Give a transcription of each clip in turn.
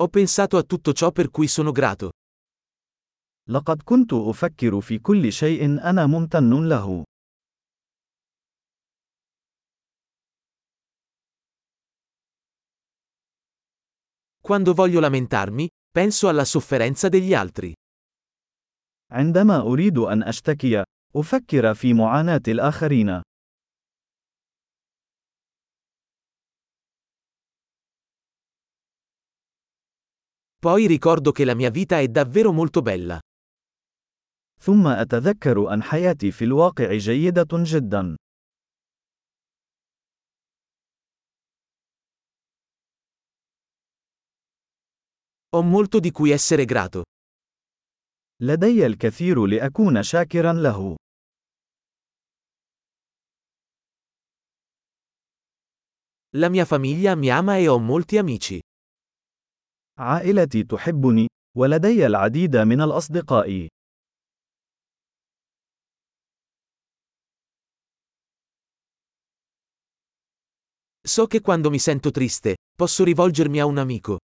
Ho pensato a tutto ciò per cui sono grato. لقد كنت أفكر في كل شيء أنا ممتن له. Quando voglio lamentarmi, penso alla sofferenza degli altri. عندما أريد أن أشتكي، أفكر في معاناة الآخرين. Poi ricordo che la mia vita è davvero molto bella. ثم أتذكر أن حياتي في الواقع جيدة جدا. Ho molto di cui essere grato. لدي الكثير لأكون شاكرا له. La mia famiglia mi ama e ho molti amici. عائلتي تحبني، ولدي العديد من الأصدقاء. So che quando mi sento triste, posso rivolgermi a un amico.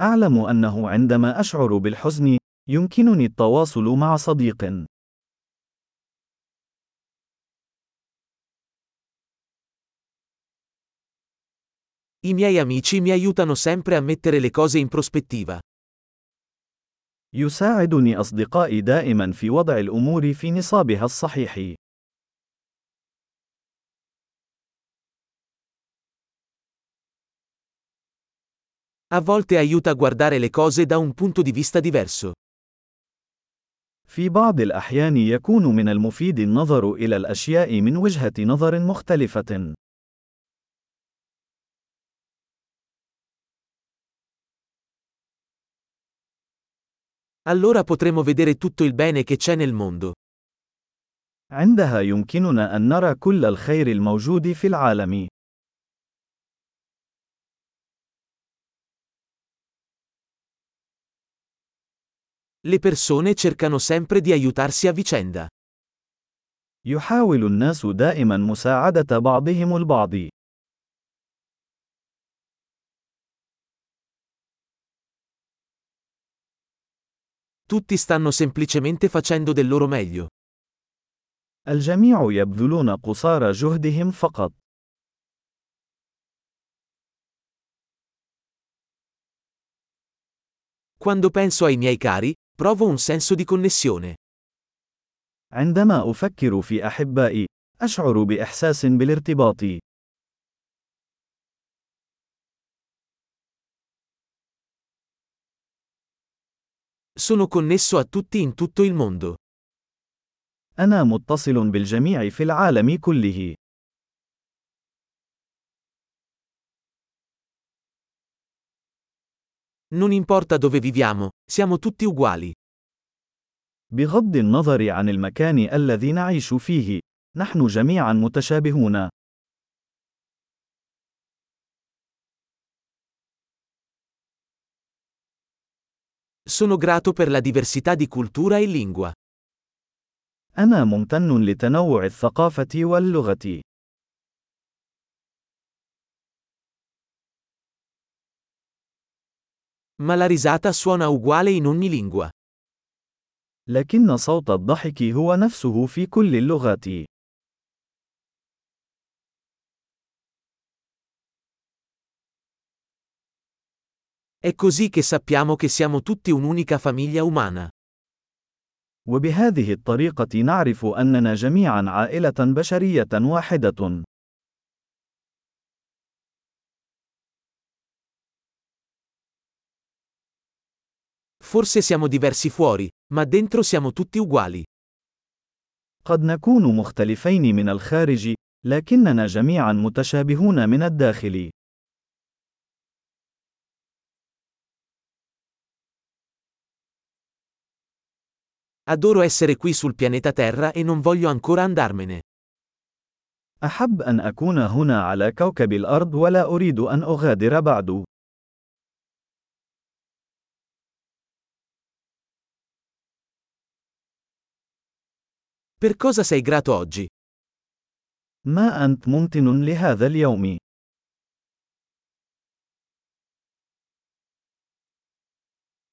أعلم أنه عندما أشعر بالحزن، يمكنني التواصل مع صديق. I miei amici mi aiutano sempre a mettere le cose in prospettiva. يساعدني أصدقائي دائما في وضع الأمور في نصابها الصحيح. A volte aiuta a guardare le cose da un punto di vista diverso. في بعض الأحيان يكون من المفيد النظر إلى الأشياء من وجهة نظر مختلفة. Allora potremo vedere tutto il bene che c'è nel mondo. عندها يمكننا أن نرى كل الخير الموجود في العالم. Le persone cercano sempre di aiutarsi a vicenda. يحاول الناس دائما مساعدة بعضهم البعض. Tutti stanno semplicemente facendo del loro meglio. الجميع يبذلون قصارى جهدهم فقط. Quando penso ai miei cari, provo un senso di connessione. عندما أفكر في أحبائي، أشعر بإحساس بالارتباط. Sono connesso a tutti in tutto il mondo. أنا متصل بالجميع في العالم كله. Non importa dove viviamo, siamo tutti uguali. بغض النظر عن المكان الذي نعيش فيه، نحن جميعا متشابهون. Sono grato per la diversità di cultura e lingua. أنا ممتن لتنوع الثقافة واللغة. Ma la risata suona uguale in ogni lingua. لكن صوت الضحك هو نفسه في كل اللغات. È così che sappiamo che siamo tutti un'unica famiglia umana. وبهذه الطريقة نعرف أننا جميعا عائلة بشرية واحدة. Forse siamo diversi fuori, ma dentro siamo tutti uguali. قد نكون مختلفين من الخارج، لكننا جميعا متشابهون من الداخل. Adoro essere qui sul pianeta Terra e non voglio ancora andarmene. أحب أن أكون هنا على كوكب الأرض ولا أريد أن أغادر بعد. Per cosa sei grato oggi? ما أنت ممتن لهذا اليوم؟